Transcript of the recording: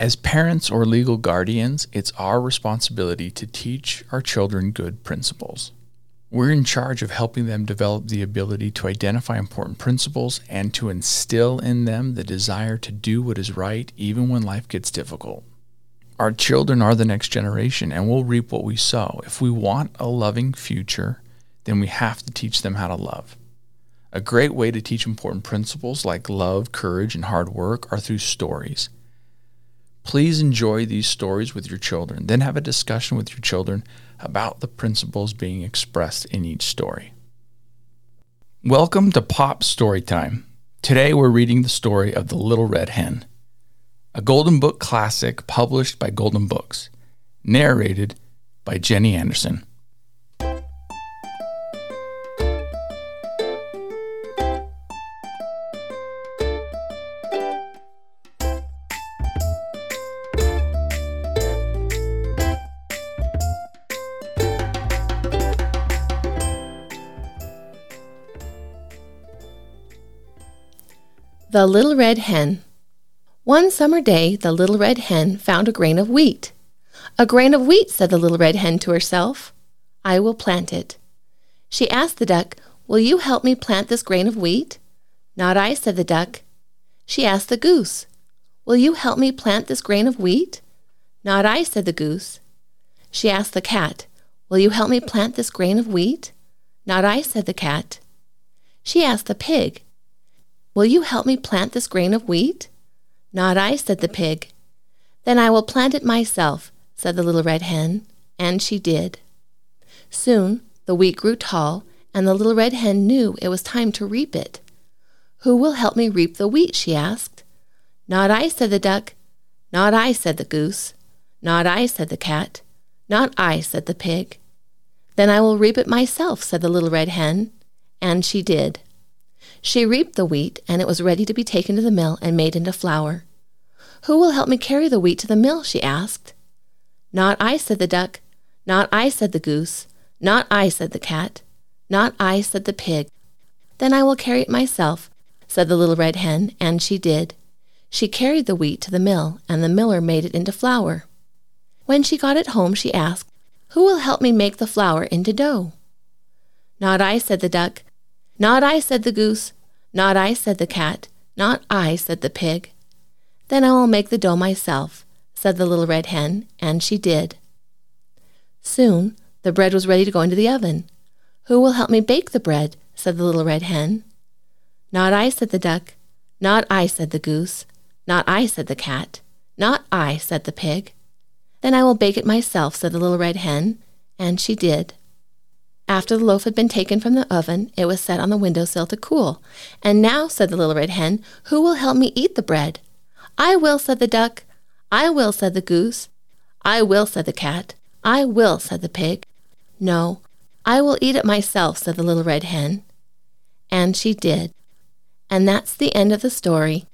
As parents or legal guardians, it's our responsibility to teach our children good principles. We're in charge of helping them develop the ability to identify important principles and to instill in them the desire to do what is right even when life gets difficult. Our children are the next generation and we'll reap what we sow. If we want a loving future, then we have to teach them how to love. A great way to teach important principles like love, courage, and hard work are through stories. Please enjoy these stories with your children, then have a discussion with your children about the principles being expressed in each story. Welcome to Pop Storytime. Today we're reading the story of The Little Red Hen, a Golden Book classic published by Golden Books, narrated by Jenny Anderson. The Little Red Hen. One summer day, the little red hen found a grain of wheat. A grain of wheat, said the little red hen to herself. I will plant it. She asked the duck, Will you help me plant this grain of wheat? Not I, said the duck. She asked the goose, Will you help me plant this grain of wheat? Not I, said the goose. She asked the cat, Will you help me plant this grain of wheat? Not I, said the cat. She asked the pig, Will you help me plant this grain of wheat? Not I, said the pig. Then I will plant it myself, said the little red hen, and she did. Soon the wheat grew tall, and the little red hen knew it was time to reap it. Who will help me reap the wheat? she asked. Not I, said the duck. Not I, said the goose. Not I, said the cat. Not I, said the pig. Then I will reap it myself, said the little red hen, and she did. She reaped the wheat, and it was ready to be taken to the mill and made into flour. Who will help me carry the wheat to the mill? she asked. Not I, said the duck. Not I, said the goose. Not I, said the cat. Not I, said the pig. Then I will carry it myself, said the little red hen, and she did. She carried the wheat to the mill, and the miller made it into flour. When she got it home, she asked, Who will help me make the flour into dough? Not I, said the duck. Not I, said the goose. Not I, said the cat. Not I, said the pig. Then I will make the dough myself, said the little red hen, and she did. Soon the bread was ready to go into the oven. Who will help me bake the bread? said the little red hen. Not I, said the duck. Not I, said the goose. Not I, said the cat. Not I, said the pig. Then I will bake it myself, said the little red hen, and she did. After the loaf had been taken from the oven, it was set on the window sill to cool. And now, said the little red hen, who will help me eat the bread? I will, said the duck. I will, said the goose. I will, said the cat. I will, said the pig. No, I will eat it myself, said the little red hen. And she did. And that's the end of the story.